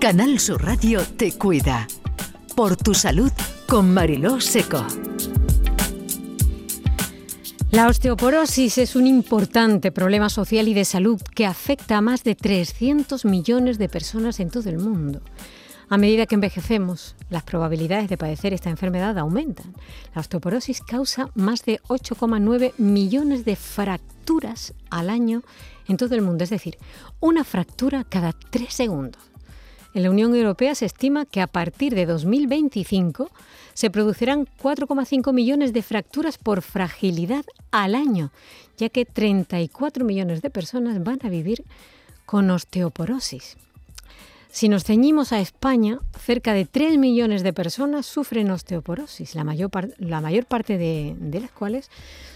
Canal Sur Radio te cuida. Por tu salud con Mariló Seco. La osteoporosis es un importante problema social y de salud que afecta a más de 300 millones de personas en todo el mundo. A medida que envejecemos, las probabilidades de padecer esta enfermedad aumentan. La osteoporosis causa más de 8,9 millones de fracturas al año en todo el mundo, es decir, una fractura cada tres segundos. En la Unión Europea se estima que a partir de 2025 se producirán 4,5 millones de fracturas por fragilidad al año, ya que 34 millones de personas van a vivir con osteoporosis. Si nos ceñimos a España, cerca de 3 millones de personas sufren osteoporosis, la mayor, parte de las cuales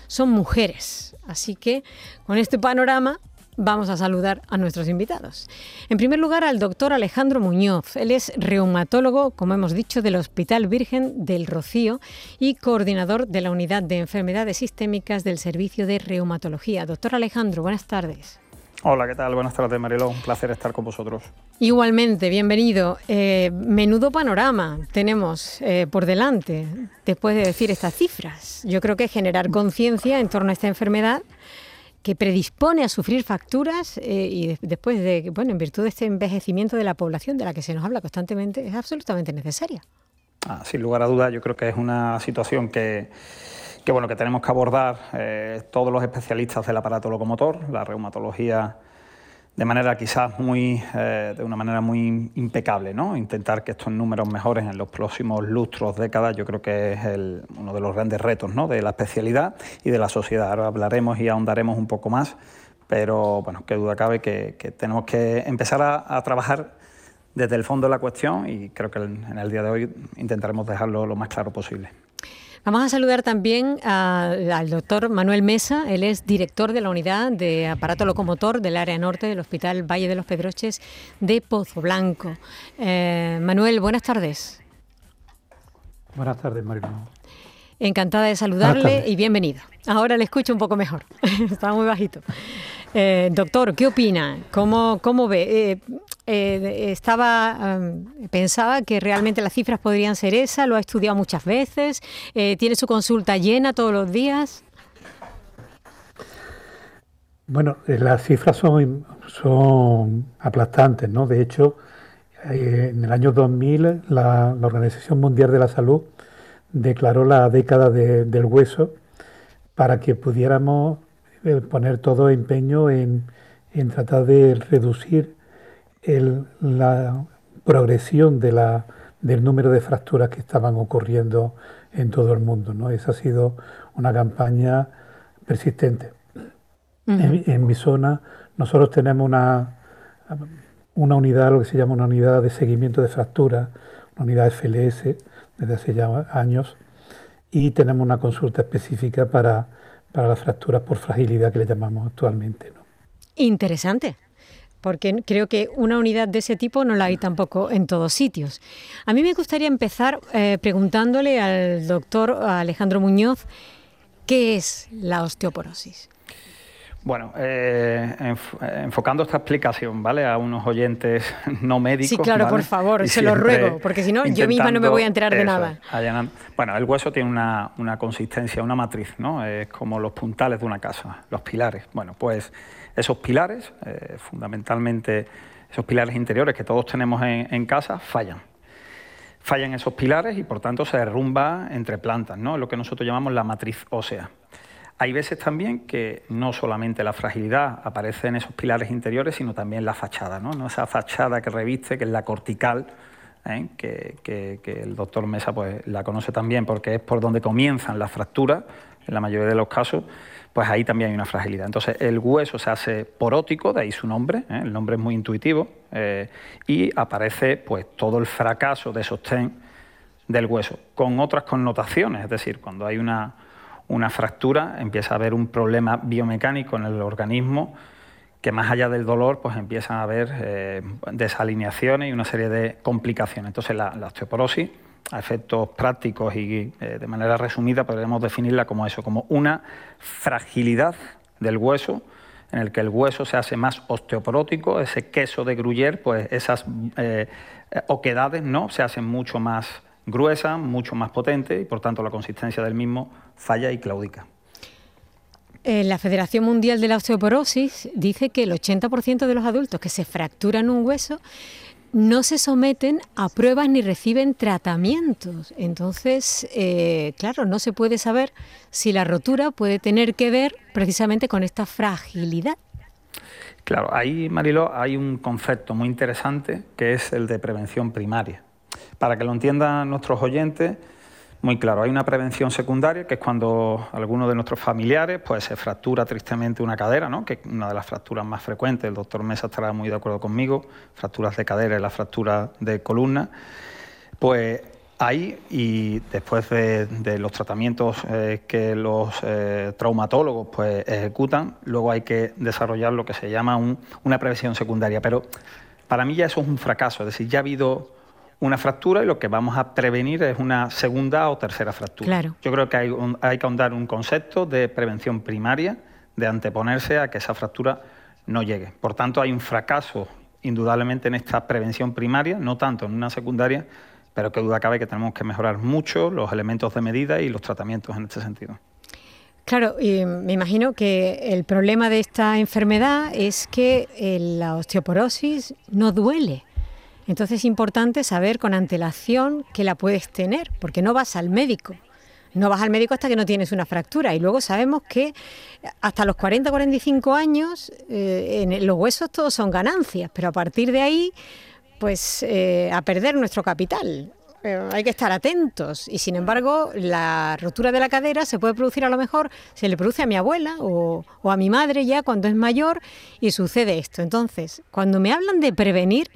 son mujeres. Así que con este panorama vamos a saludar a nuestros invitados. En primer lugar, al doctor Alejandro Muñoz. Él es reumatólogo, como hemos dicho, del Hospital Virgen del Rocío y coordinador de la Unidad de Enfermedades Sistémicas del Servicio de Reumatología. Doctor Alejandro, buenas tardes. Hola, ¿qué tal? Buenas tardes, Mariló. Un placer estar con vosotros. Igualmente, bienvenido. Eh, menudo panorama tenemos eh, por delante después de decir estas cifras. Yo creo que generar conciencia en torno a esta enfermedad que predispone a sufrir facturas eh, y después de, bueno, en virtud de este envejecimiento de la población de la que se nos habla constantemente, es absolutamente necesaria. Ah, sin lugar a dudas, yo creo que es una situación que que bueno que tenemos que abordar eh, todos los especialistas del aparato locomotor, la reumatología de manera quizás muy eh, de una manera muy impecable, ¿no? Intentar que estos números mejoren en los próximos lustros, décadas, yo creo que es uno de los grandes retos ¿no? de la especialidad y de la sociedad. Ahora hablaremos y ahondaremos un poco más, pero bueno, qué duda cabe que, tenemos que empezar a, trabajar desde el fondo de la cuestión y creo que en el día de hoy intentaremos dejarlo lo más claro posible. Vamos a saludar también al doctor Manuel Mesa. Él es director de la unidad de aparato locomotor del área norte del Hospital Valle de los Pedroches de Pozo Blanco. Eh, Manuel, buenas tardes. Buenas tardes, Mario. Encantada de saludarle y bienvenido. Ahora le escucho un poco mejor. Está muy bajito. Eh, doctor, ¿qué opina? ¿Cómo, cómo ve? Eh, eh, estaba, pensaba que realmente las cifras podrían ser esas, lo ha estudiado muchas veces, tiene su consulta llena todos los días. Bueno, las cifras son, aplastantes, ¿no? De hecho, en el año 2000 la, Organización Mundial de la Salud declaró la década del hueso para que pudiéramos eh, poner todo empeño en, tratar de reducir la progresión de la, del número de fracturas que estaban ocurriendo en todo el mundo. ¿no? Esa ha sido una campaña persistente. en, mi zona nosotros tenemos una, una unidad, lo que se llama una unidad de seguimiento de fracturas, una unidad FLS desde hace ya años, y tenemos una consulta específica para para las fracturas por fragilidad que le llamamos actualmente. ¿no? Interesante porque creo que una unidad de ese tipo no la hay tampoco en todos sitios. A mí me gustaría empezar eh, preguntándole al doctor Alejandro Muñoz qué es la osteoporosis. Bueno, eh, enfocando esta explicación, ¿vale? A unos oyentes no médicos. Sí, claro, por favor, se lo ruego, porque si no, yo misma no me voy a enterar de nada. Bueno, el hueso tiene una, consistencia, una matriz, ¿no? Es como los puntales de una casa, los pilares. Bueno, pues esos pilares, eh, fundamentalmente esos pilares interiores que todos tenemos en, casa, fallan fallan esos pilares y por tanto se derrumba entre plantas, ¿no? lo que nosotros llamamos la matriz ósea. Hay veces también que no solamente la fragilidad aparece en esos pilares interiores, sino también la fachada, ¿no? esa fachada que reviste, que es la cortical, ¿eh? que, el doctor Mesa pues, la conoce también porque es por donde comienzan las fracturas, en la mayoría de los casos, pues ahí también hay una fragilidad. Entonces el hueso se hace porótico, de ahí su nombre, ¿eh? el nombre es muy intuitivo, eh, y aparece pues todo el fracaso de sostén del hueso, con otras connotaciones, es decir, cuando hay una una fractura, empieza a haber un problema biomecánico en el organismo que más allá del dolor, pues empiezan a haber eh, desalineaciones y una serie de complicaciones. Entonces la, osteoporosis, a efectos prácticos y eh, de manera resumida, podríamos definirla como eso, como una fragilidad del hueso en el que el hueso se hace más osteoporótico, ese queso de Gruyère, pues esas eh, oquedades ¿no? se hacen mucho más gruesas, mucho más potentes y por tanto la consistencia del mismo falla y claudica. Eh, la Federación Mundial de la Osteoporosis dice que el 80% de los adultos que se fracturan un hueso no se someten a pruebas ni reciben tratamientos. Entonces, eh, claro, no se puede saber si la rotura puede tener que ver precisamente con esta fragilidad. Claro, ahí, Marilo, hay un concepto muy interesante que es el de prevención primaria. Para que lo entiendan nuestros oyentes, muy claro. Hay una prevención secundaria, que es cuando alguno de nuestros familiares pues, se fractura tristemente una cadera, ¿no? que es una de las fracturas más frecuentes, el doctor Mesa estará muy de acuerdo conmigo, fracturas de cadera y la fractura de columna. Pues ahí, y después de, los tratamientos eh, que los eh, traumatólogos pues, ejecutan, luego hay que desarrollar lo que se llama una prevención secundaria. Pero para mí ya eso es un fracaso, es decir, ya ha habido una fractura y lo que vamos a prevenir es una segunda o tercera fractura. Yo creo que hay, hay que ahondar un concepto de prevención primaria, de anteponerse a que esa fractura no llegue. Por tanto, hay un fracaso indudablemente en esta prevención primaria, no tanto en una secundaria, pero que duda cabe que tenemos que mejorar mucho los elementos de medida y los tratamientos en este sentido. Claro, y me imagino que el problema de esta enfermedad es que la osteoporosis no duele. Entonces es importante saber con antelación que la puedes tener, porque no vas al médico. No vas al médico hasta que no tienes una fractura. Y luego sabemos que hasta los 40-45 años eh, en los huesos todos son ganancias, pero a partir de ahí, pues eh, a perder nuestro capital. hay que estar atentos y sin embargo la rotura de la cadera se puede producir a lo mejor, se le produce a mi abuela o, o a mi madre ya cuando es mayor y sucede esto. Entonces, cuando me hablan de prevenir,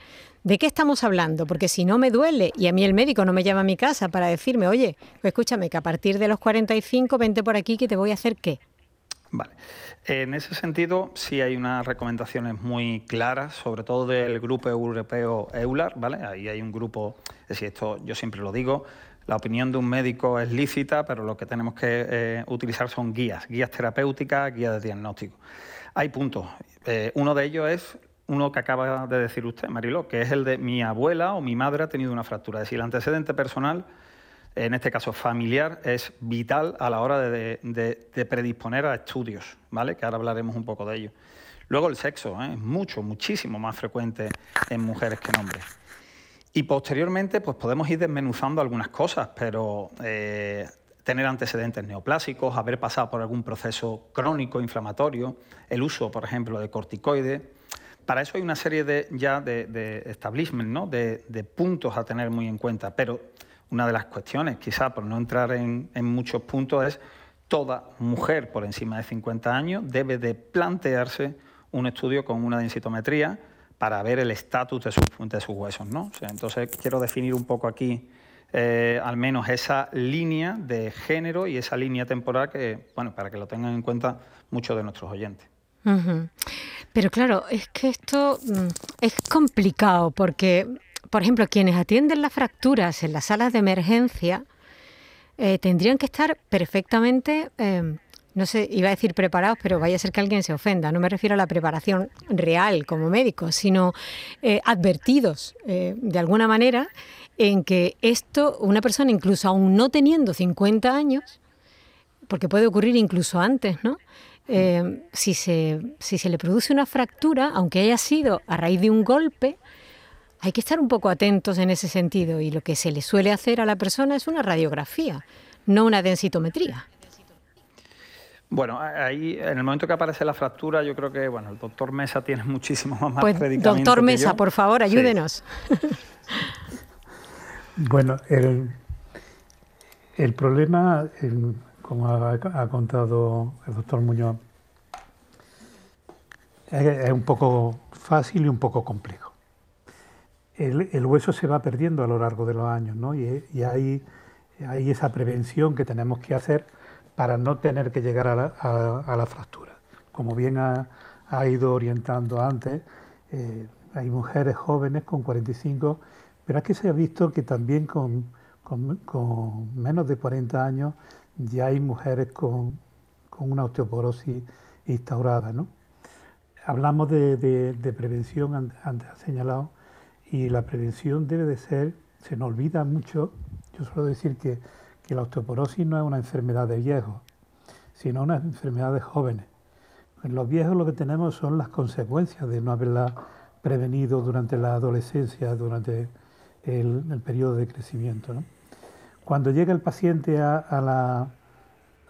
¿De qué estamos hablando? Porque si no me duele y a mí el médico no me llama a mi casa para decirme, oye, pues escúchame, que a partir de los 45 vente por aquí que te voy a hacer qué. Vale. En ese sentido, sí hay unas recomendaciones muy claras, sobre todo del grupo europeo EULAR, ¿vale? Ahí hay un grupo, es decir, esto yo siempre lo digo, la opinión de un médico es lícita, pero lo que tenemos que eh, utilizar son guías, guías terapéuticas, guías de diagnóstico. Hay puntos. Eh, uno de ellos es uno que acaba de decir usted, Mariló, que es el de mi abuela o mi madre ha tenido una fractura. Es decir, el antecedente personal, en este caso familiar, es vital a la hora de, predisponer a estudios, ¿vale? Que ahora hablaremos un poco de ello. Luego el sexo, ¿eh? es mucho, muchísimo más frecuente en mujeres que en hombres. Y posteriormente, pues podemos ir desmenuzando algunas cosas, pero eh, tener antecedentes neoplásicos, haber pasado por algún proceso crónico inflamatorio, el uso, por ejemplo, de corticoides, para eso hay una serie de, ya de, de ¿no? de, puntos a tener muy en cuenta, pero una de las cuestiones, quizá por no entrar en, muchos puntos, es toda mujer por encima de 50 años debe de plantearse un estudio con una densitometría para ver el estatus de, de sus huesos. ¿no? entonces quiero definir un poco aquí eh, al menos esa línea de género y esa línea temporal que, bueno, para que lo tengan en cuenta muchos de nuestros oyentes. Pero claro, es que esto mm, es complicado porque, por ejemplo, quienes atienden las fracturas en las salas de emergencia eh, tendrían que estar perfectamente, em, no sé, iba a decir preparados, pero vaya a ser que alguien se ofenda. No me refiero a la preparación real como médico, sino eh, advertidos eh, de alguna manera en que esto, una persona incluso aún no teniendo 50 años, porque puede ocurrir incluso antes, ¿no? Eh, si, se, si se le produce una fractura, aunque haya sido a raíz de un golpe, hay que estar un poco atentos en ese sentido y lo que se le suele hacer a la persona es una radiografía, no una densitometría. Bueno, ahí en el momento que aparece la fractura, yo creo que bueno, el doctor Mesa tiene muchísimo más pues, Doctor Mesa, por favor, ayúdenos. bueno, el, el problema, como ha, contado el doctor Muñoz, es, un poco fácil y un poco complejo. El, hueso se va perdiendo a lo largo de los años, ¿no? Y, hay, esa prevención que tenemos que hacer para no tener que llegar a la, fractura. Como bien ha, ido orientando antes, eh, hay mujeres jóvenes con 45, pero es que se ha visto que también con menos de 40 años ya hay mujeres con, una osteoporosis instaurada, ¿no? hablamos de, prevención, antes ha señalado, y la prevención debe de ser, se nos olvida mucho, yo suelo decir que, que la osteoporosis no es una enfermedad de viejos, sino una enfermedad de jóvenes. En los viejos lo que tenemos son las consecuencias de no haberla prevenido durante la adolescencia, durante el, periodo de crecimiento. Cuando llega el paciente a,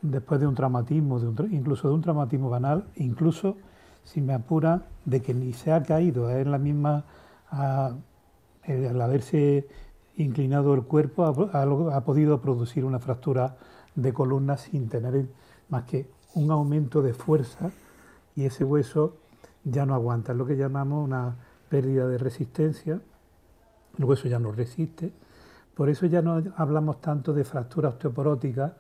después de un traumatismo, incluso de un traumatismo banal, incluso si me apura de que ni se ha caído, es la misma, al haberse inclinado el cuerpo, ha, podido producir una fractura de columna sin tener más que un aumento de fuerza y ese hueso ya no aguanta, es lo que llamamos una pérdida de resistencia, el hueso ya no resiste, por eso ya no hablamos tanto de fracturas osteoporóticas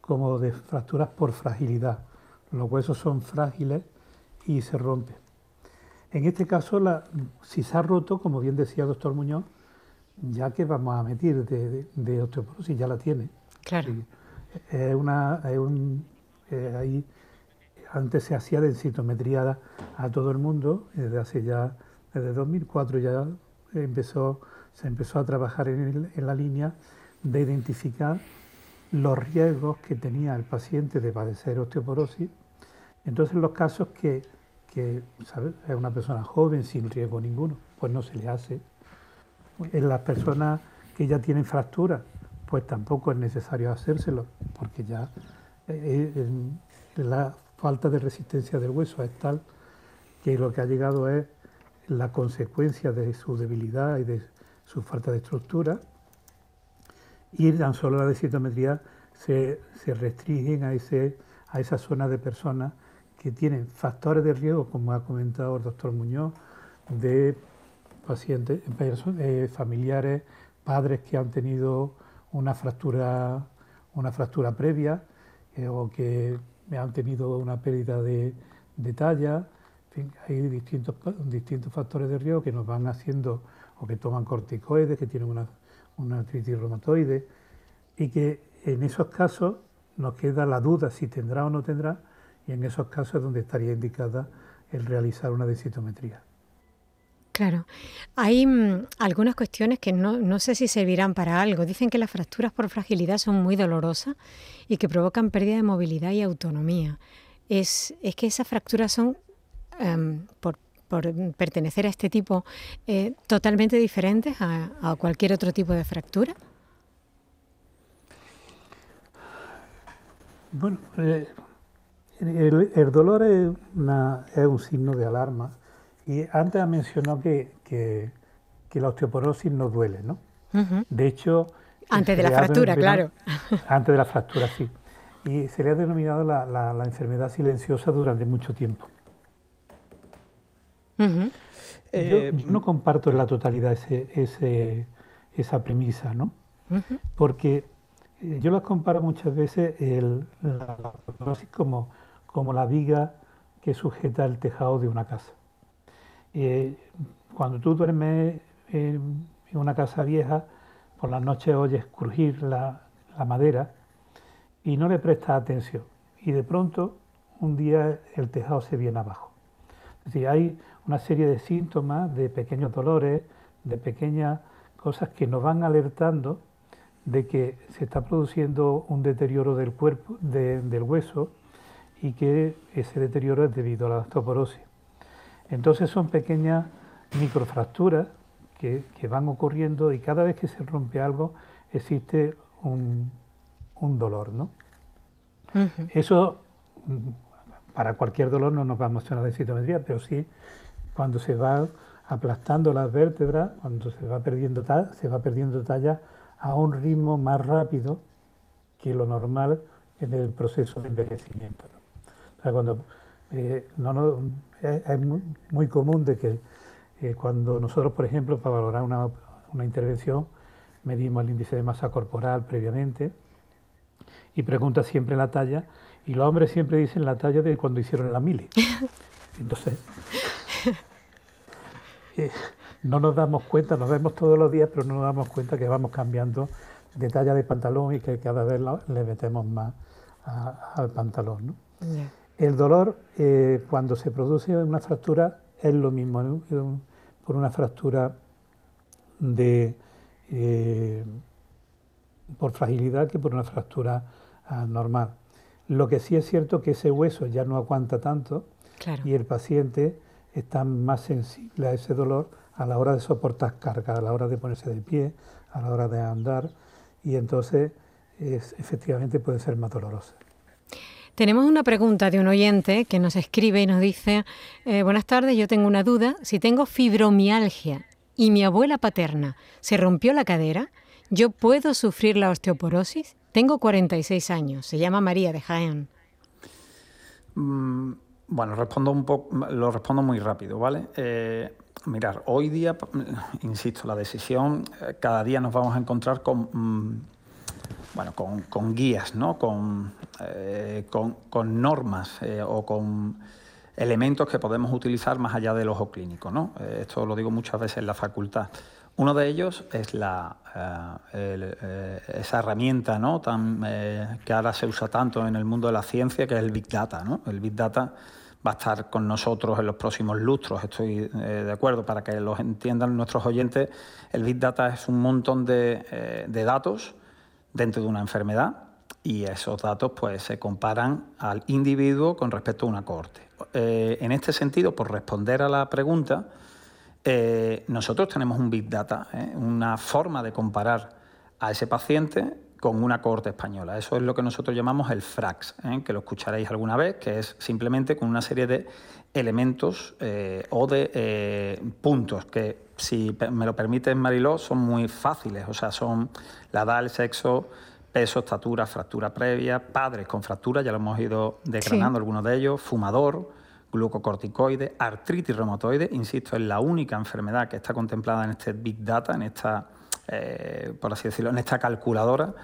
como de fracturas por fragilidad. Los huesos son frágiles y se rompen. En este caso, si se ha roto, como bien decía el doctor Muñoz, ya que vamos a meter de, osteoporosis, ya la tiene. Claro. Es una, un, eh, ahí, antes se hacía densitometría a todo el mundo, desde hace ya, desde 2004 ya empezó, se empezó a trabajar en, en la línea de identificar los riesgos que tenía el paciente de padecer osteoporosis. Entonces, los casos que que es una persona joven sin riesgo ninguno, pues no se le hace. En las personas que ya tienen fracturas, pues tampoco es necesario hacérselo, porque ya eh, eh, la falta de resistencia del hueso es tal que lo que ha llegado es la consecuencia de su debilidad y de su falta de estructura, y tan solo la densitometría se, se restringen a, ese, a esa zona de personas que tienen factores de riesgo, como ha comentado el doctor Muñoz, de pacientes, eh, familiares, padres que han tenido una fractura, una fractura previa eh, o que han tenido una pérdida de, talla. hay distintos, distintos factores de riesgo que nos van haciendo o que toman corticoides, que tienen una, una artritis reumatoide y que en esos casos nos queda la duda si tendrá o no tendrá y en esos casos es donde estaría indicada el realizar una densitometría. Claro, hay mm, algunas cuestiones que no, sé si servirán para algo. Dicen que las fracturas por fragilidad son muy dolorosas y que provocan pérdida de movilidad y autonomía. ¿Es, que esas fracturas son, em, por, pertenecer a este tipo, eh, totalmente diferentes a, cualquier otro tipo de fractura? Bueno, eh, el, dolor es, un signo de alarma y antes ha mencionado que, que, la osteoporosis no duele, ¿no? De hecho... Antes de la fractura, claro. Antes de la fractura, sí. Y se le ha denominado la, enfermedad silenciosa durante mucho tiempo. Yo, no comparto en la totalidad ese, esa premisa, ¿no? Porque eh, yo las comparo muchas veces el, la, como como la viga que sujeta el tejado de una casa. Eh, cuando tú duermes en, una casa vieja, por las noches oyes crujir la, madera y no le prestas atención. Y de pronto, un día el tejado se viene abajo. Es decir, hay una serie de síntomas, de pequeños dolores, de pequeñas cosas que nos van alertando de que se está produciendo un deterioro del cuerpo, del hueso, y que ese deterioro es debido a la osteoporosis. Entonces son pequeñas microfracturas que, van ocurriendo y cada vez que se rompe algo existe un, dolor. ¿no? Eso para cualquier dolor no nos va a mostrar la densitometría, pero sí cuando se va aplastando las vértebras, cuando se va perdiendo, se va perdiendo talla a un ritmo más rápido que lo normal en el proceso de envejecimiento cuando, eh, no, es, muy, común de que eh, cuando nosotros, por ejemplo, para valorar una, una, intervención, medimos el índice de masa corporal previamente y pregunta siempre la talla, y los hombres siempre dicen la talla de cuando hicieron la mili. Entonces, eh, no nos damos cuenta, nos vemos todos los días, pero no nos damos cuenta que vamos cambiando de talla de pantalón y que cada vez le metemos más al pantalón. ¿no? El dolor, eh, cuando se produce una fractura, es lo mismo, por una fractura de eh, por fragilidad que por una fractura ah, normal. Lo que sí es cierto que ese hueso ya no aguanta tanto y el paciente está más sensible a ese dolor a la hora de soportar carga, a la hora de ponerse de pie, a la hora de andar y entonces efectivamente puede ser más dolorosa. Tenemos una pregunta de un oyente que nos escribe y nos dice, eh, buenas tardes, yo tengo una duda, si tengo fibromialgia y mi abuela paterna se rompió la cadera, ¿yo puedo sufrir la osteoporosis? Tengo 46 años, se llama María de Jaén. Mm, bueno, respondo un poco, lo respondo muy rápido, ¿vale? Eh, mirar, hoy día, insisto, la decisión, eh, cada día nos vamos a encontrar con... Mm, bueno, con, guías, ¿no? con, eh, con, normas eh, o con elementos que podemos utilizar más allá del ojo clínico. ¿no? Esto lo digo muchas veces en la facultad. Uno de ellos es la, esa herramienta ¿no? Que ahora se usa tanto en el mundo de la ciencia, que es el Big Data. ¿no? El Big Data va a estar con nosotros en los próximos lustros, estoy de acuerdo, para que los entiendan nuestros oyentes. El Big Data es un montón de, de datos dentro de una enfermedad y esos datos pues, se comparan al individuo con respecto a una cohorte. Eh, en este sentido, por responder a la pregunta, eh, nosotros tenemos un Big Data, ¿eh? una forma de comparar a ese paciente con una cohorte española. Eso es lo que nosotros llamamos el FRAX, que lo escucharéis alguna vez, que es simplemente con una serie de elementos o de puntos que si me lo permiten, Mariló, son muy fáciles. O sea, son la edad, el sexo, peso, estatura, fractura previa, padres con fractura, ya lo hemos ido desgranando algunos de ellos, fumador, glucocorticoide, artritis reumatoide, insisto, es la única enfermedad que está contemplada en este Big Data, en esta, eh, por así decirlo, en esta calculadora.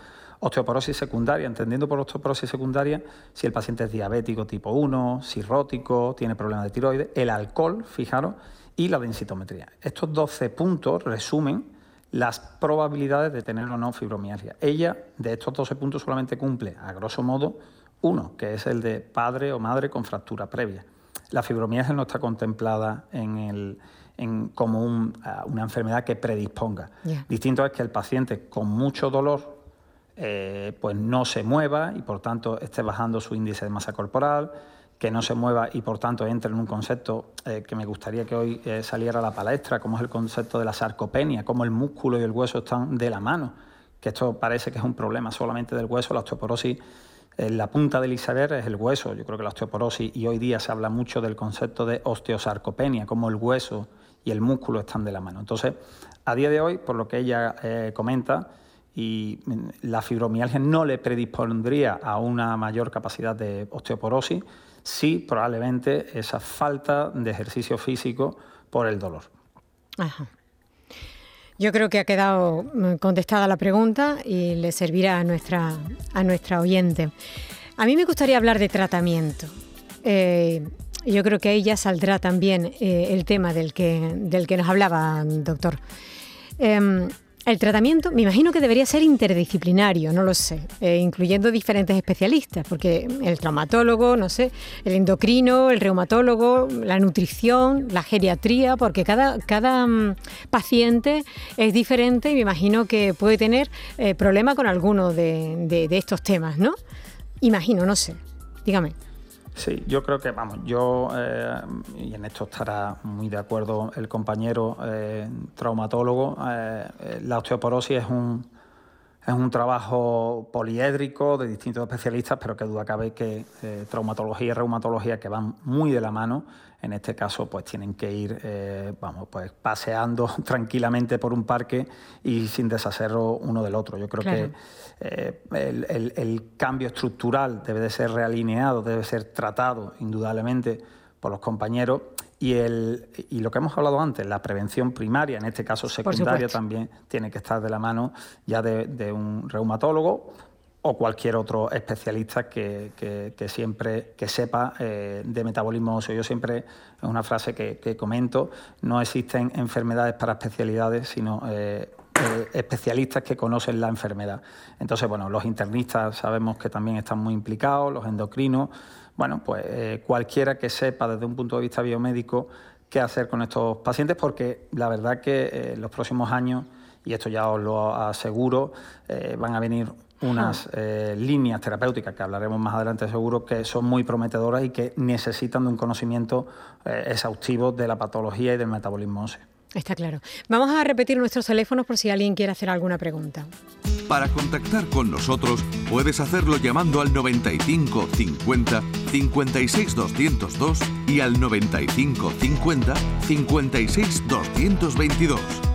Osteoporosis secundaria, entendiendo por osteoporosis secundaria si el paciente es diabético tipo 1, cirrótico, tiene problemas de tiroides, el alcohol, fijaros, y la densitometría. Estos 12 puntos resumen las probabilidades de tener o no fibromialgia. Ella, de estos 12 puntos, solamente cumple, a grosso modo, uno, que es el de padre o madre con fractura previa. La fibromialgia no está contemplada en el, como ah, una enfermedad que predisponga. Distinto es que el paciente con mucho dolor eh, pues no se mueva y por tanto esté bajando su índice de masa corporal, que no se mueva y por tanto entre en un concepto eh, que me gustaría que hoy eh, saliera a la palestra, como es el concepto de la sarcopenia, cómo el músculo y el hueso están de la mano, que esto parece que es un problema solamente del hueso, la osteoporosis, la punta del iceberg es el hueso, yo creo que la osteoporosis y hoy día se habla mucho del concepto de osteosarcopenia, como el hueso y el músculo están de la mano. Entonces, a día de hoy, por lo que ella eh, comenta, y mm, la fibromialgia no le predispondría a una mayor capacidad de osteoporosis, sí probablemente esa falta de ejercicio físico por el dolor. Yo creo que ha quedado mm, contestada la pregunta y le servirá a nuestra, a nuestra oyente. A mí me gustaría hablar de tratamiento. Eh, yo creo que ahí ya saldrá también eh, el tema del que, del que nos hablaba, doctor. Em, el tratamiento, me imagino que debería ser interdisciplinario, no lo sé, eh, incluyendo diferentes especialistas, porque el traumatólogo, no sé, el endocrino, el reumatólogo, la nutrición, la geriatría, porque cada, cada mm, paciente es diferente y me imagino que puede tener eh, problema con alguno de, de estos temas, ¿no? Imagino, no sé. Dígame. Sí, yo creo que, vamos, yo, eh, y en esto estará muy de acuerdo el compañero eh, traumatólogo, eh, la osteoporosis es un, es un trabajo poliédrico de distintos especialistas, pero que duda cabe que traumatología y reumatología que van muy de la mano, en este caso pues tienen que ir vamos, pues paseando tranquilamente por un parque y sin deshacerlo uno del otro. Yo creo que eh, el, cambio estructural debe de ser realineado, debe ser tratado indudablemente por los compañeros. Y, el, y lo que hemos hablado antes, la prevención primaria, en este caso secundaria, también tiene que estar de la mano ya de, un reumatólogo o cualquier otro especialista que, siempre que sepa eh, de metabolismo óseo. Yo siempre, es una frase que, comento, no existen enfermedades para especialidades, sino eh, eh, especialistas que conocen la enfermedad. Entonces, bueno, los internistas sabemos que también están muy implicados, los endocrinos, bueno, pues cualquiera que sepa desde un punto de vista biomédico qué hacer con estos pacientes, porque la verdad que en los próximos años, y esto ya os lo aseguro, van a venir unas líneas terapéuticas que hablaremos más adelante seguro que son muy prometedoras y que necesitan de un conocimiento exhaustivo de la patología y del metabolismo óseo. Está claro. Vamos a repetir nuestros teléfonos por si alguien quiere hacer alguna pregunta. Para contactar con nosotros puedes hacerlo llamando al 95 50 56 202 y al 95 50 56 222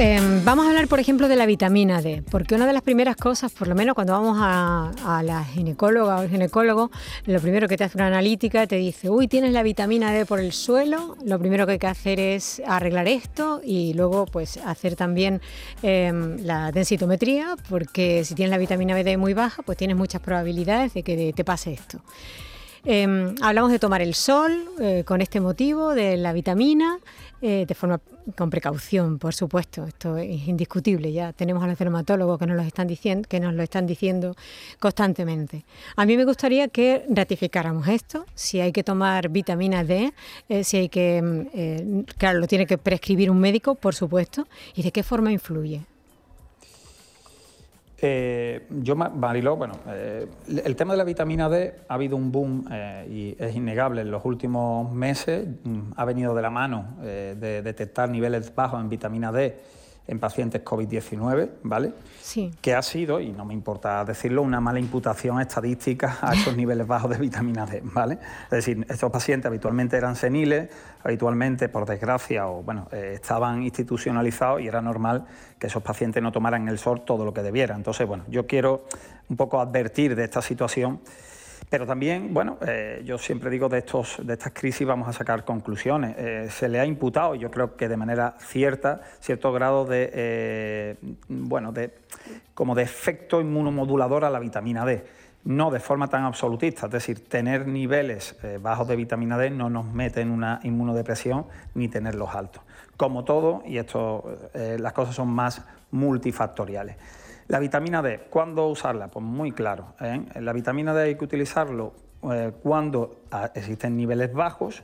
Em, vamos a hablar, por ejemplo, de la vitamina D, porque una de las primeras cosas, por lo menos cuando vamos a, la ginecóloga o el ginecólogo, lo primero que te hace una analítica te dice, uy, tienes la vitamina D por el suelo, lo primero que hay que hacer es arreglar esto y luego pues hacer también em, la densitometría, porque si tienes la vitamina D muy baja, pues tienes muchas probabilidades de que te pase esto. Em, hablamos de tomar el sol eh, con este motivo, de la vitamina, eh, de forma con precaución, por supuesto. Esto es indiscutible. Ya tenemos a los dermatólogos que nos lo están diciendo, que nos lo están diciendo constantemente. A mí me gustaría que ratificáramos esto. Si hay que tomar vitamina D, eh, si hay que, claro, lo tiene que prescribir un médico, por supuesto, y de qué forma influye. Eh, yo, Mariló, bueno, eh, el tema de la vitamina D ha habido un boom eh, y es innegable en los últimos meses. Mm, ha venido de la mano de detectar niveles bajos en vitamina D en pacientes COVID-19, ¿vale? Sí. Que ha sido, y no me importa decirlo, una mala imputación estadística a esos niveles bajos de vitamina D, ¿vale? Es decir, estos pacientes habitualmente eran seniles, habitualmente, por desgracia, o bueno, eh, estaban institucionalizados y era normal que esos pacientes no tomaran el sol todo lo que debiera. Entonces, bueno, yo quiero un poco advertir de esta situación pero también, bueno, eh, yo siempre digo de, estos, de estas crisis vamos a sacar conclusiones. Eh, se le ha imputado, yo creo que de manera cierta, cierto grado de, eh, bueno, de, como de efecto inmunomodulador a la vitamina D. No de forma tan absolutista, es decir, tener niveles bajos de vitamina D no nos mete en una inmunodepresión ni tenerlos altos. Como todo, y esto, las cosas son más multifactoriales. La vitamina D, ¿cuándo usarla? Pues muy claro. ¿eh? La vitamina D hay que utilizarlo eh, cuando ah, existen niveles bajos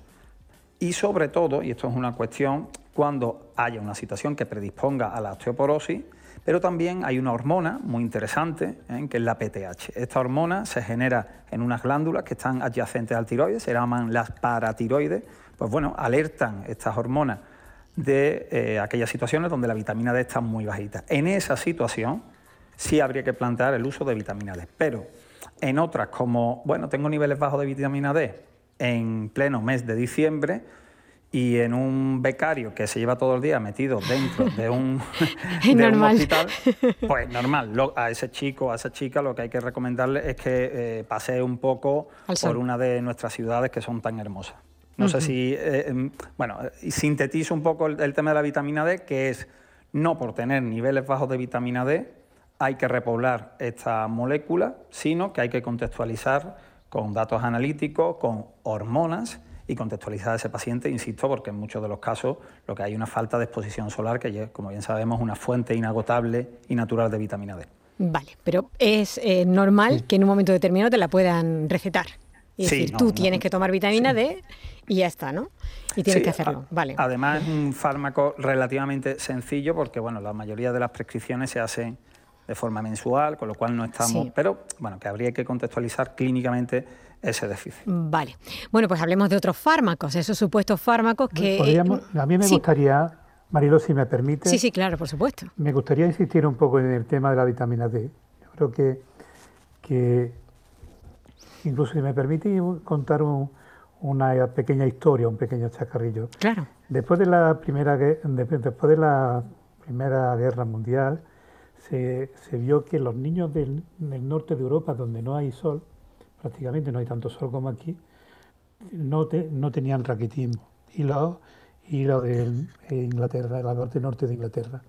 y sobre todo, y esto es una cuestión, cuando haya una situación que predisponga a la osteoporosis, pero también hay una hormona muy interesante, ¿eh? que es la PTH. Esta hormona se genera en unas glándulas que están adyacentes al tiroides, se llaman las paratiroides, pues bueno, alertan estas hormonas de aquellas situaciones donde la vitamina D está muy bajita. En esa situación, sí habría que plantear el uso de vitamina D. Pero en otras, como, bueno, tengo niveles bajos de vitamina D en pleno mes de diciembre, y en un becario que se lleva todo el día metido dentro de un, hospital, pues normal. a ese chico, a esa chica, lo que hay que recomendarle es que eh, pase un poco por una de nuestras ciudades que son tan hermosas. No sé si, eh, em, bueno, sintetizo un poco el tema de la vitamina D, que es no por tener niveles bajos de vitamina D, hay que repoblar esta molécula, sino que hay que contextualizar con datos analíticos, con hormonas y contextualizar a ese paciente, insisto, porque en muchos de los casos lo que hay es una falta de exposición solar, que como bien sabemos es una fuente inagotable y natural de vitamina D. Vale, pero es eh, normal que en un momento determinado te la puedan recetar. Es decir, tú tienes que tomar vitamina D y ya está, ¿no? Y tienes que hacerlo, vale. Además es un fármaco relativamente sencillo porque, bueno, la mayoría de las prescripciones se hacen de forma mensual, con lo cual no estamos, pero bueno, que habría que contextualizar clínicamente ese déficit. Vale. Bueno, pues hablemos de otros fármacos, esos supuestos fármacos que... Eh, a mí me gustaría, Marilo, si me permite... Sí, sí, claro, por supuesto. Me gustaría insistir un poco en el tema de la vitamina D. Yo creo que, que incluso si me permite contar una pequeña historia, un pequeño chacarrillo. Claro. Después de la primera, después de la primera guerra mundial, se, vio que los niños del, norte de Europa, donde no hay sol, prácticamente no hay tanto sol como aquí, no, tenían raquitismo. Y los y lo de Inglaterra, la norte norte de Inglaterra.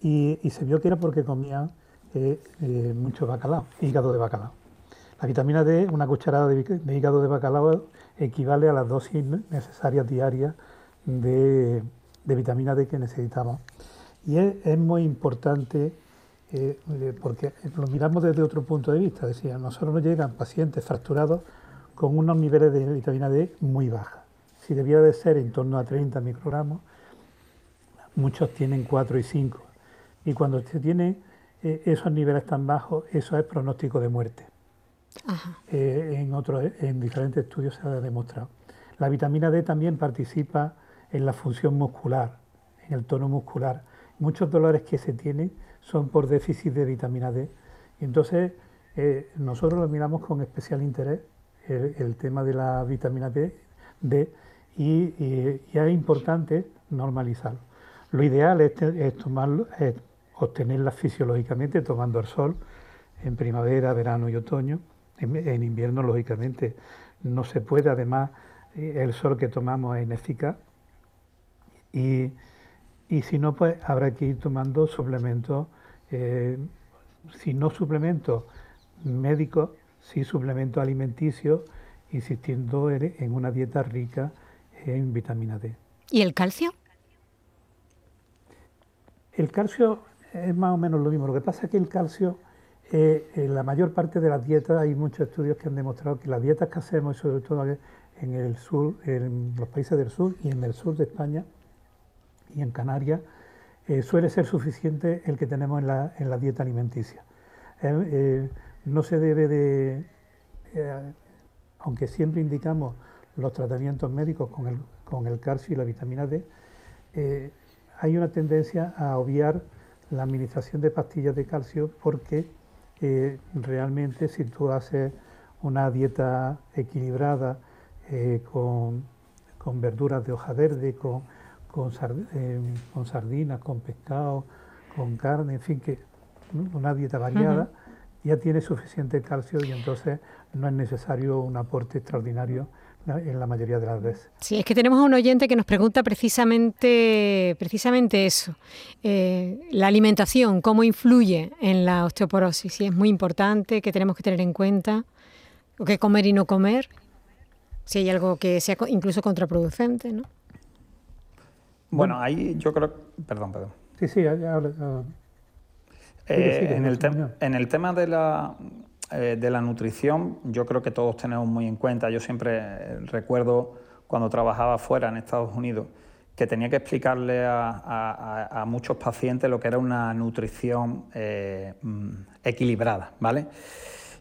Y, se vio que era porque comían eh, eh, mucho bacalao, hígado de bacalao. La vitamina D, una cucharada de, hígado de bacalao equivale a las dosis necesarias diarias de, vitamina D que necesitamos. Y es, muy importante eh, porque lo miramos desde otro punto de vista. Decía, nosotros nos llegan pacientes fracturados con unos niveles de vitamina D muy bajos. Si debía de ser en torno a 30 microgramos, muchos tienen 4 y 5. Y cuando se tiene eh, esos niveles tan bajos, eso es pronóstico de muerte. Eh, en, otros, en diferentes estudios se ha demostrado. La vitamina D también participa en la función muscular, en el tono muscular. Muchos dolores que se tienen son por déficit de vitamina D. Y entonces eh, nosotros lo miramos con especial interés el, tema de la vitamina D, y, es importante normalizarlo. Lo ideal es, tomarlo, es obtenerla fisiológicamente tomando el sol en primavera, verano y otoño. En, invierno, lógicamente, no se puede. Además, eh, el sol que tomamos es ineficaz. Si no, pues habrá que ir tomando suplementos, eh, si no suplementos médicos, sí suplementos alimenticios, insistiendo en una dieta rica en vitamina D. ¿Y el calcio? El calcio es más o menos lo mismo. Lo que pasa es que el calcio, eh, en la mayor parte de las dietas, hay muchos estudios que han demostrado que las dietas que hacemos, sobre todo en el sur, en los países del sur y en el sur de España y en Canarias, eh, suele ser suficiente el que tenemos en la, en la dieta alimenticia. Eh, no se debe de, aunque siempre indicamos los tratamientos médicos con el, con el calcio y la vitamina D, hay una tendencia a obviar la administración de pastillas de calcio porque eh, realmente si tú haces una dieta equilibrada eh, con, verduras de hoja verde, con, eh, con, sardinas, con pescado, con carne, en fin, que una dieta variada, ya tiene suficiente calcio y entonces no es necesario un aporte extraordinario en la mayoría de las veces. Sí, es que tenemos a un oyente que nos pregunta precisamente, precisamente eso, eh, la alimentación, cómo influye en la osteoporosis, y es muy importante, que tenemos que tener en cuenta, qué comer y no comer, si hay algo que sea incluso contraproducente, ¿no? Bueno, ahí yo creo, perdón, perdón. Sí, sí, eh, en, el en el tema de la eh, de la nutrición, yo creo que todos tenemos muy en cuenta. Yo siempre eh, recuerdo cuando trabajaba fuera en Estados Unidos que tenía que explicarle a, muchos pacientes lo que era una nutrición eh, mm, equilibrada, ¿vale?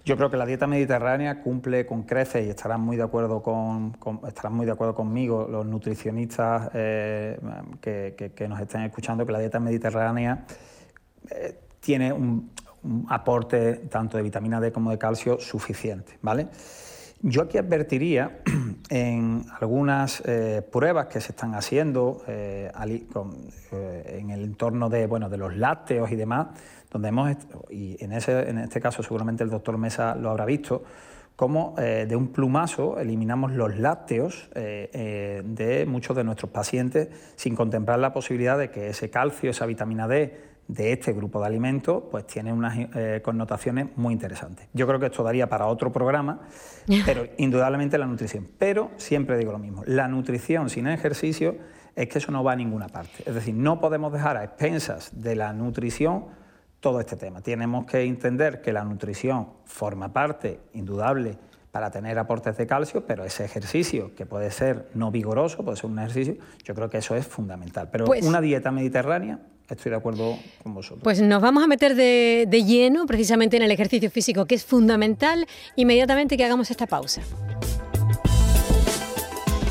Yo creo que la dieta mediterránea cumple con creces y estarán muy de acuerdo con, estarán muy de acuerdo conmigo los nutricionistas que, nos estén escuchando que la dieta mediterránea tiene un, aporte tanto de vitamina D como de calcio suficiente. ¿vale? Yo aquí advertiría en algunas eh, pruebas que se están haciendo eh, eh, en el entorno de, bueno, de los lácteos y demás, donde hemos, y en, ese, en este caso seguramente el doctor Mesa lo habrá visto, cómo de un plumazo eliminamos los lácteos de muchos de nuestros pacientes sin contemplar la posibilidad de que ese calcio, esa vitamina D, de este grupo de alimentos, pues tiene unas eh, connotaciones muy interesantes. Yo creo que esto daría para otro programa, pero indudablemente la nutrición. Pero siempre digo lo mismo, la nutrición sin ejercicio es que eso no va a ninguna parte. Es decir, no podemos dejar a expensas de la nutrición todo este tema. Tenemos que entender que la nutrición forma parte indudable para tener aportes de calcio, pero ese ejercicio, que puede ser no vigoroso, puede ser un ejercicio, yo creo que eso es fundamental. Pero pues una dieta mediterránea Estoy de acuerdo con vosotros. Pues nos vamos a meter de, lleno precisamente en el ejercicio físico, que es fundamental, inmediatamente que hagamos esta pausa.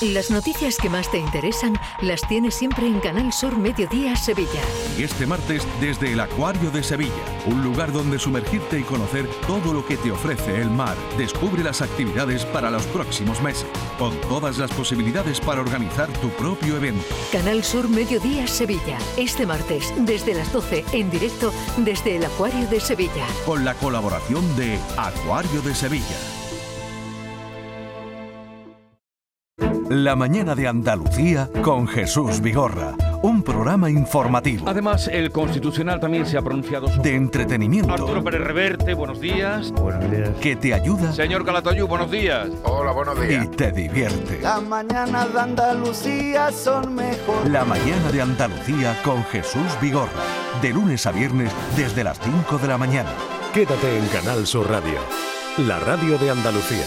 Las noticias que más te interesan las tienes siempre en Canal Sur Mediodía Sevilla. Y este martes desde el Acuario de Sevilla, un lugar donde sumergirte y conocer todo lo que te ofrece el mar. Descubre las actividades para los próximos meses, con todas las posibilidades para organizar tu propio evento. Canal Sur Mediodía Sevilla. Este martes desde las 12 en directo desde el Acuario de Sevilla. Con la colaboración de Acuario de Sevilla. La mañana de Andalucía con Jesús Vigorra. Un programa informativo. Además, el Constitucional también se ha pronunciado sobre... De entretenimiento. Arturo Pérez Reverte, buenos días. Buenos días. Que te ayuda. Señor Calatayú, buenos días. Hola, buenos días. Y te divierte. Las mañanas de Andalucía son mejor. La mañana de Andalucía con Jesús Vigorra. De lunes a viernes desde las 5 de la mañana. Quédate en Canal Sur Radio, la radio de Andalucía.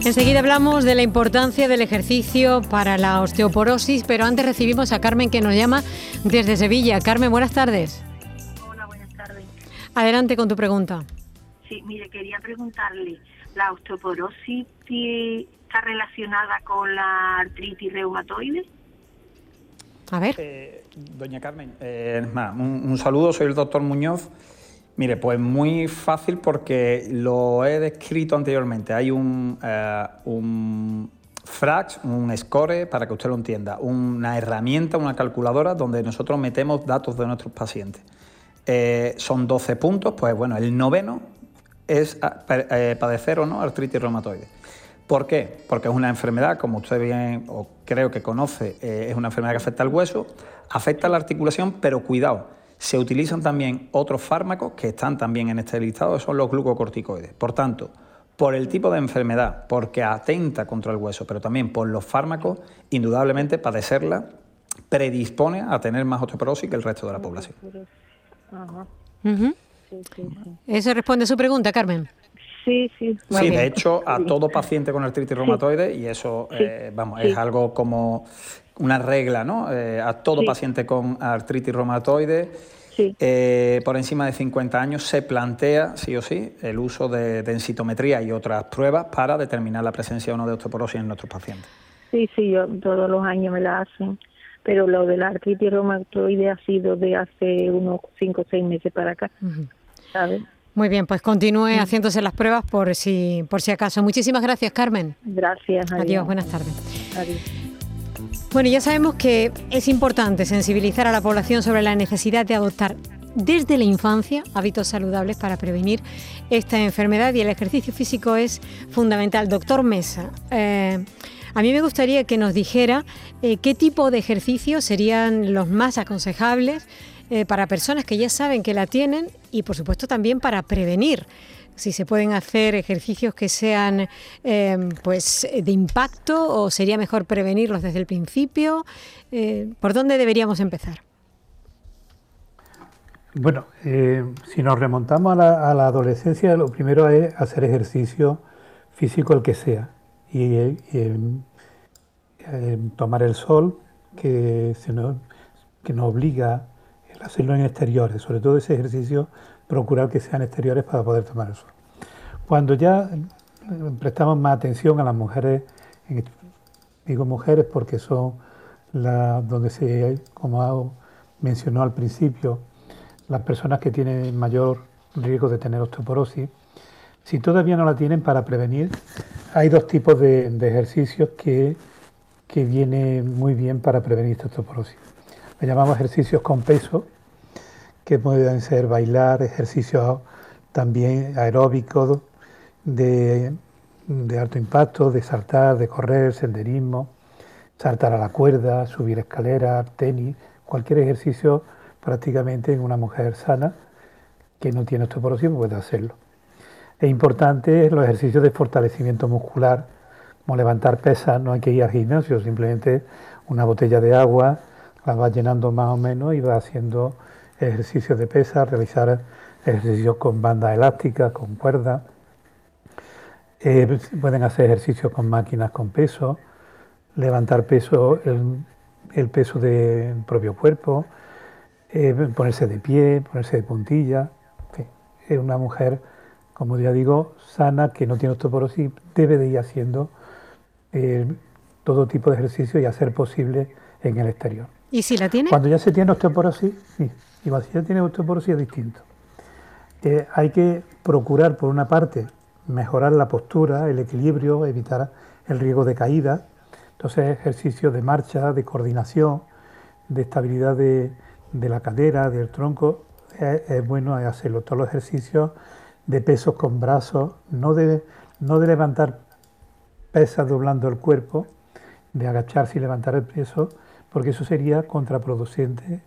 Enseguida hablamos de la importancia del ejercicio para la osteoporosis, pero antes recibimos a Carmen que nos llama desde Sevilla. Carmen, buenas tardes. Hola, buenas tardes. Adelante con tu pregunta. Sí, mire, quería preguntarle, ¿la osteoporosis está relacionada con la artritis reumatoide? A ver. Eh, doña Carmen, eh, un, un saludo, soy el doctor Muñoz. Mire, pues muy fácil porque lo he descrito anteriormente. Hay un, eh, un Frax, un score, para que usted lo entienda, una herramienta, una calculadora donde nosotros metemos datos de nuestros pacientes. Eh, son 12 puntos, pues bueno, el noveno es eh, padecer o no artritis reumatoide. ¿Por qué? Porque es una enfermedad, como usted bien o creo que conoce, es una enfermedad que afecta al hueso, afecta a la articulación, pero cuidado se utilizan también otros fármacos que están también en este listado, que son los glucocorticoides. Por tanto, por el tipo de enfermedad, porque atenta contra el hueso, pero también por los fármacos, indudablemente padecerla predispone a tener más osteoporosis que el resto de la población. ¿Eso responde a su pregunta, Carmen? Sí, sí. Sí, de hecho, a todo paciente con artritis reumatoide, y eso, eh, vamos, es algo como una regla, ¿no? Eh, a todo paciente con artritis reumatoide, eh, por encima de 50 años, se plantea, sí o sí, el uso de densitometría y otras pruebas para determinar la presencia o no de osteoporosis en nuestros pacientes. Sí, sí, yo, todos los años me la hacen, pero lo de la artritis reumatoide ha sido de hace unos 5 o 6 meses para acá, ¿sabes? Muy bien, pues continúe haciéndose las pruebas por si, por si acaso. Muchísimas gracias, Carmen. Gracias. Adiós, adiós buenas tardes. Adiós. Bueno, ya sabemos que es importante sensibilizar a la población sobre la necesidad de adoptar desde la infancia hábitos saludables para prevenir esta enfermedad y el ejercicio físico es fundamental. Doctor Mesa, eh, a mí me gustaría que nos dijera eh, qué tipo de ejercicios serían los más aconsejables eh, para personas que ya saben que la tienen y por supuesto también para prevenir si se pueden hacer ejercicios que sean eh, pues de impacto o sería mejor prevenirlos desde el principio. Eh, ¿Por dónde deberíamos empezar? Bueno, eh, si nos remontamos a la, adolescencia, lo primero es hacer ejercicio físico el que sea y, y tomar el sol que, se nos, que nos obliga a hacerlo en exteriores, sobre todo ese ejercicio procurar que sean exteriores para poder tomar el sol. Cuando ya prestamos más atención a las mujeres, digo mujeres porque son las donde se, como mencionó al principio, las personas que tienen mayor riesgo de tener osteoporosis, si todavía no la tienen para prevenir, hay dos tipos de, de ejercicios que, que vienen muy bien para prevenir esta osteoporosis. Le llamamos ejercicios con peso, que pueden ser bailar, ejercicios también aeróbicos, de de alto impacto, de saltar, de correr, senderismo, saltar a la cuerda, subir escaleras, tenis, cualquier ejercicio prácticamente en una mujer sana que no tiene osteoporosis puede hacerlo. Es importante los ejercicios de fortalecimiento muscular, como levantar pesas, no hay que ir al gimnasio, simplemente una botella de agua, la va llenando más o menos y va haciendo ejercicios de pesas, realizar ejercicios con banda elástica, con cuerda. Eh, pueden hacer ejercicios con máquinas con peso, levantar peso, el, peso del propio cuerpo, eh, ponerse de pie, ponerse de puntilla. Es una mujer, como ya digo, sana, que no tiene osteoporosis, debe de ir haciendo eh, todo tipo de ejercicio y hacer posible en el exterior. ¿Y si la tiene? Cuando ya se tiene osteoporosis, sí. Y ya tiene osteoporosis es distinto. Eh, hay que procurar, por una parte, mejorar la postura, el equilibrio, evitar el riesgo de caída. Entonces, ejercicios de marcha, de coordinación, de estabilidad de, la cadera, del tronco, es, bueno hacerlo. Todos los ejercicios de pesos con brazos, no de, no de levantar pesas doblando el cuerpo, de agacharse y levantar el peso, porque eso sería contraproducente.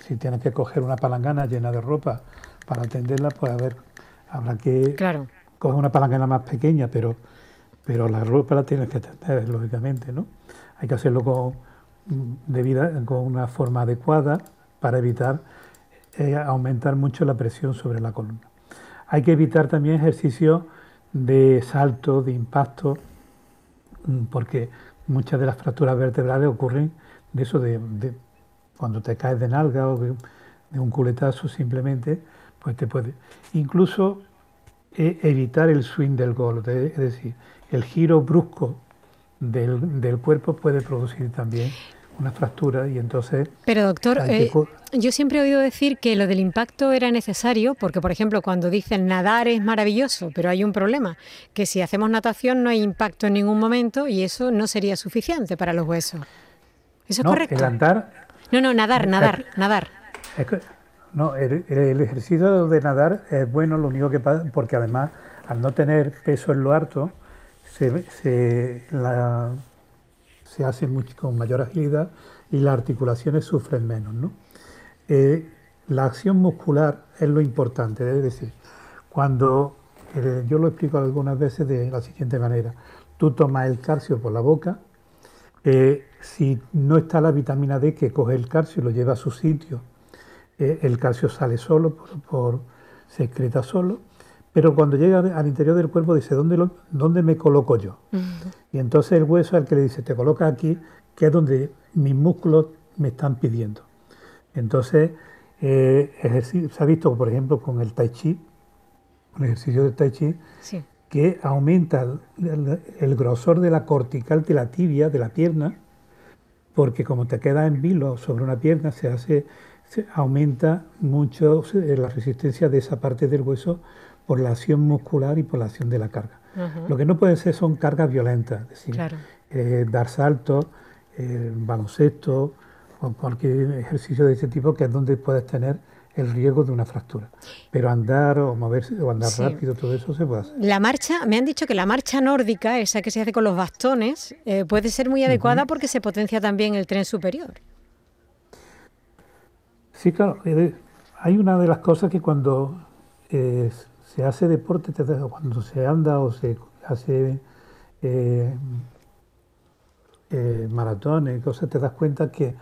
Si tienes que coger una palangana llena de ropa para atenderla, pues a ver, habrá que coger una palangana más pequeña, pero, pero la ropa la tienes que atender, lógicamente, ¿no? Hay que hacerlo con, debida, con una forma adecuada para evitar eh, aumentar mucho la presión sobre la columna. Hay que evitar también ejercicios de salto, de impacto, mm, porque muchas de las fracturas vertebrales ocurren de eso, de, cuando te caes de nalga o de, de un culetazo simplemente, pues te puede. Incluso eh, evitar el swing del gol, es decir, el giro brusco del, cuerpo puede producir también una fractura y entonces... Pero doctor, eh, yo siempre he oído decir que lo del impacto era necesario porque, por ejemplo, cuando dicen nadar es maravilloso, pero hay un problema, que si hacemos natación no hay impacto en ningún momento y eso no sería suficiente para los huesos. ¿Eso es correcto? El No, no, nadar, nadar, nadar. No, el, ejercicio de nadar es bueno, lo único que pasa, porque además al no tener peso en lo harto, se, se, hace con mayor agilidad y las articulaciones sufren menos. ¿no? Eh, la acción muscular es lo importante, es decir, cuando eh, yo lo explico algunas veces de la siguiente manera, tú tomas el calcio por la boca, eh, si no está la vitamina D que coge el calcio y lo lleva a su sitio, eh, el calcio sale solo, por, se excreta solo, pero cuando llega al interior del cuerpo dice, ¿dónde, lo, dónde me coloco yo? Y entonces el hueso es el que le dice, te coloca aquí, que es donde mis músculos me están pidiendo. Entonces, eh, se ha visto, por ejemplo, con el tai chi, un ejercicio del tai chi, que aumenta el, grosor de la cortical de la tibia, de la pierna, porque como te queda en vilo sobre una pierna, se hace aumenta mucho eh, la resistencia de esa parte del hueso por la acción muscular y por la acción de la carga. Lo que no puede ser son cargas violentas, es decir, eh, dar saltos, eh, baloncesto o cualquier ejercicio de ese tipo que es donde puedes tener el riesgo de una fractura. Pero andar o moverse o andar rápido, todo eso se puede hacer. La marcha, me han dicho que la marcha nórdica, esa que se hace con los bastones, puede ser muy adecuada porque se potencia también el tren superior. Sí, claro. Hay una de las cosas que cuando eh, se hace deporte, cuando se anda o se hace eh, eh, maratones, cosas, te das cuenta que,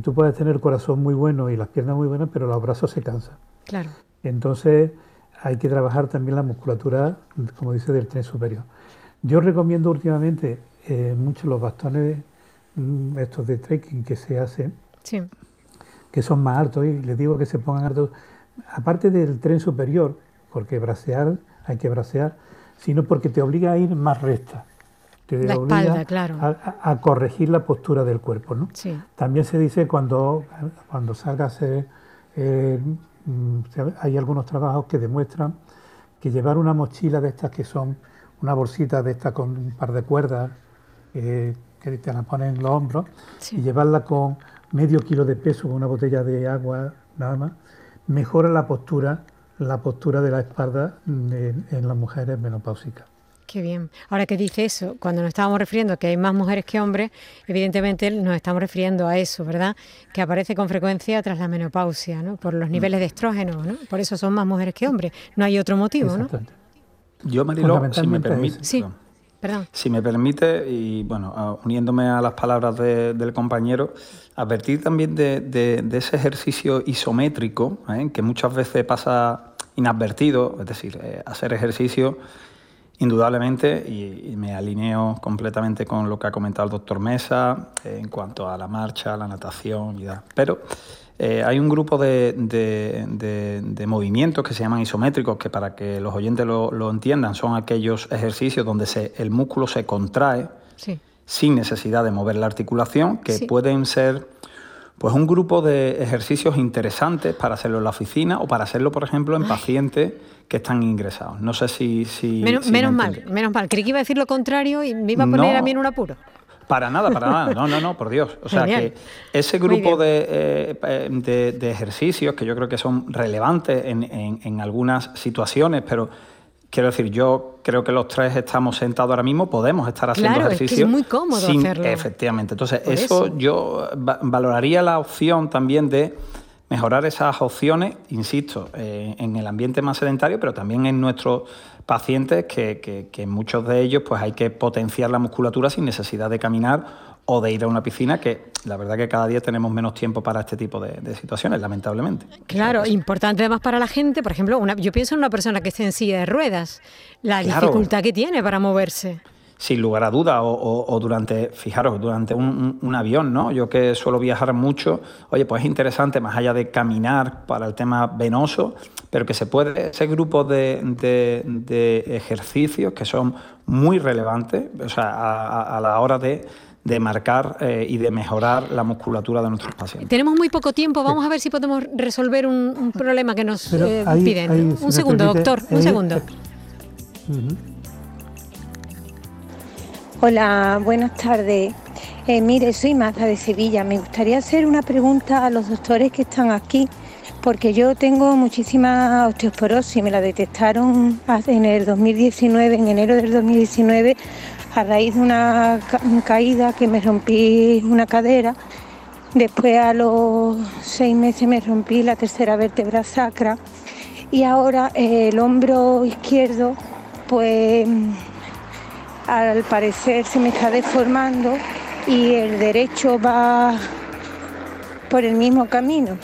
tú puedes tener el corazón muy bueno y las piernas muy buenas, pero los brazos se cansan. Claro. Entonces hay que trabajar también la musculatura, como dice, del tren superior. Yo recomiendo últimamente eh, mucho los bastones mm, estos de trekking que se hacen. Sí que son más altos y les digo que se pongan altos, aparte del tren superior, porque bracear, hay que bracear, sino porque te obliga a ir más recta. Te la obliga espalda, claro. a, corregir la postura del cuerpo. ¿no? También se dice cuando, cuando salgas, eh, mm, hay algunos trabajos que demuestran que llevar una mochila de estas que son una bolsita de estas con un par de cuerdas eh, que te la ponen en los hombros y llevarla con medio kilo de peso con una botella de agua nada más, mejora la postura, la postura de la espalda en, las mujeres menopáusicas. Qué bien. Ahora que dice eso, cuando nos estábamos refiriendo a que hay más mujeres que hombres, evidentemente nos estamos refiriendo a eso, ¿verdad? Que aparece con frecuencia tras la menopausia, ¿no? Por los niveles de estrógeno, ¿no? Por eso son más mujeres que hombres. No hay otro motivo, ¿no? Yo, Mariló, si me permite... Sí, perdón. Si me permite, y bueno, uniéndome a las palabras del compañero, advertir también de, ese ejercicio isométrico, ¿eh? que muchas veces pasa inadvertido, es decir, eh, hacer ejercicio Indudablemente, y, me alineo completamente con lo que ha comentado el doctor Mesa eh, en cuanto a la marcha, la natación y tal. Pero eh, hay un grupo de, movimientos que se llaman isométricos, que para que los oyentes lo, entiendan, son aquellos ejercicios donde se, el músculo se contrae sin necesidad de mover la articulación, que pueden ser pues un grupo de ejercicios interesantes para hacerlo en la oficina o para hacerlo, por ejemplo, en pacientes que están ingresados. No sé si... si menos, mal, menos mal. Creí que iba a decir lo contrario y me iba a poner a mí en un apuro. Para nada, para nada. No, no, no, por Dios. O sea que ese grupo eh, de, de, ejercicios que yo creo que son relevantes en, en algunas situaciones, pero Quiero decir, yo creo que los tres estamos sentados ahora mismo, podemos estar haciendo ejercicio. Es, que es muy cómodo hacerlo. Efectivamente. Entonces, eso, yo valoraría la opción también de mejorar esas opciones, insisto, eh, en el ambiente más sedentario, pero también en nuestros pacientes, que, que, que muchos de ellos pues hay que potenciar la musculatura sin necesidad de caminar o de ir a una piscina, que la verdad que cada día tenemos menos tiempo para este tipo de, situaciones, lamentablemente. Claro, importante además para la gente, por ejemplo, una, yo pienso en una persona que esté en silla de ruedas, la dificultad que tiene para moverse. Sin lugar a duda, o, durante, fijaros, durante un, avión, ¿no? Yo que suelo viajar mucho, oye, pues es interesante, más allá de caminar para el tema venoso, pero que se puede, ese grupo de, de, ejercicios que son muy relevantes, o sea, a la hora de de marcar eh, y de mejorar la musculatura de nuestros pacientes. Tenemos muy poco tiempo, vamos a ver si podemos resolver un, problema que nos eh, piden. un segundo, doctor, un segundo. Hola, buenas tardes. Eh, mire, soy Marta de Sevilla. Me gustaría hacer una pregunta a los doctores que están aquí, porque yo tengo muchísima osteoporosis. Me la detectaron en el 2019, en enero del 2019, a raíz de una caída que me rompí una cadera. Después a los seis meses me rompí la tercera vértebra sacra y ahora el hombro izquierdo pues al parecer se me está deformando y el derecho va por el mismo camino.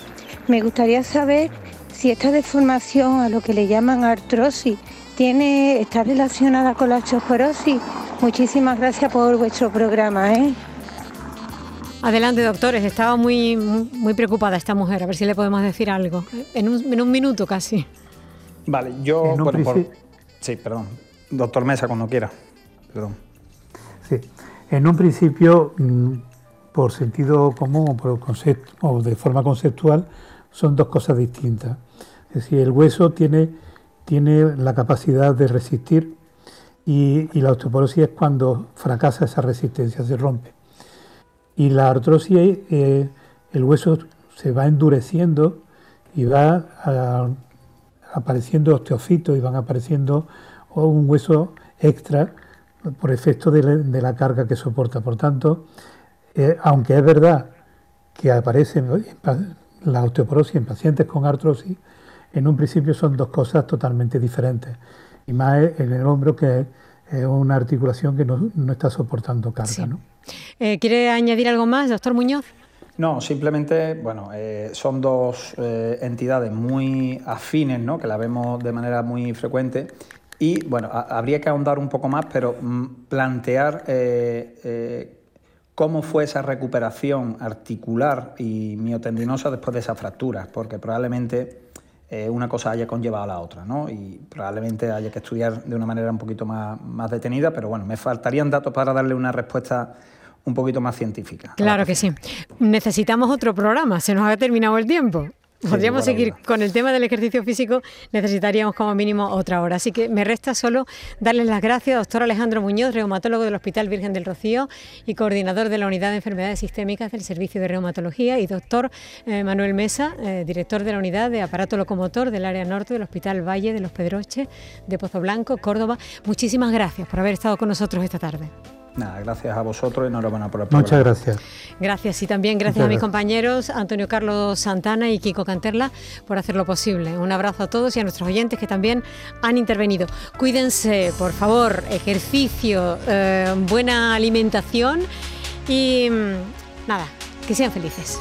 Me gustaría saber si esta deformación a lo que le llaman artrosis tiene, está relacionada con la osteoporosis Muchísimas gracias por vuestro programa. ¿eh? Adelante, doctores. Estaba muy, muy, preocupada esta mujer. A ver si le podemos decir algo. En un, minuto casi. Vale, yo. Sí, perdón. Doctor Mesa, cuando quiera. Perdón. Sí. En un principio, mm, por sentido común por concepto, o de forma conceptual, son dos cosas distintas. Es decir, el hueso tiene, tiene la capacidad de resistir y, la osteoporosis es cuando fracasa esa resistencia, se rompe. Y la artrosis, eh, el hueso se va endureciendo y va apareciendo osteocitos y van apareciendo un hueso extra por efecto de la, carga que soporta. Por tanto, eh, aunque es verdad que aparece la osteoporosis en pacientes con artrosis, en un principio son dos cosas totalmente diferentes y más en el hombro que es una articulación que no, está soportando carga. ¿no? Eh, ¿Quiere añadir algo más, doctor Muñoz? No, simplemente, bueno, eh, son dos eh, entidades muy afines, ¿no? que la vemos de manera muy frecuente. Y bueno, habría que ahondar un poco más, pero mm, plantear cómo fue esa recuperación articular y miotendinosa después de esa fractura, porque probablemente eh, una cosa haya conllevado a la otra, ¿no? Y probablemente haya que estudiar de una manera un poquito más, más detenida, pero bueno, me faltarían datos para darle una respuesta un poquito más científica. Claro que sí. Necesitamos otro programa, se nos ha terminado el tiempo. Podríamos seguir con el tema del ejercicio físico, necesitaríamos como mínimo otra hora. Así que me resta solo darles las gracias, doctor Alejandro Muñoz, reumatólogo del Hospital Virgen del Rocío y coordinador de la Unidad de Enfermedades Sistémicas del Servicio de Reumatología, y doctor eh, Manuel Mesa, eh, director de la Unidad de Aparato Locomotor del área norte del Hospital Valle de los Pedroches de Pozo Blanco, Córdoba. Muchísimas gracias por haber estado con nosotros esta tarde. Nada, gracias a vosotros y enhorabuena por el programa. Muchas gracias. Gracias y también gracias a mis compañeros Antonio Carlos Santana y Kiko Canterla por hacerlo posible. Un abrazo a todos y a nuestros oyentes que también han intervenido. Cuídense, por favor, ejercicio, eh, buena alimentación y mm, nada, que sean felices.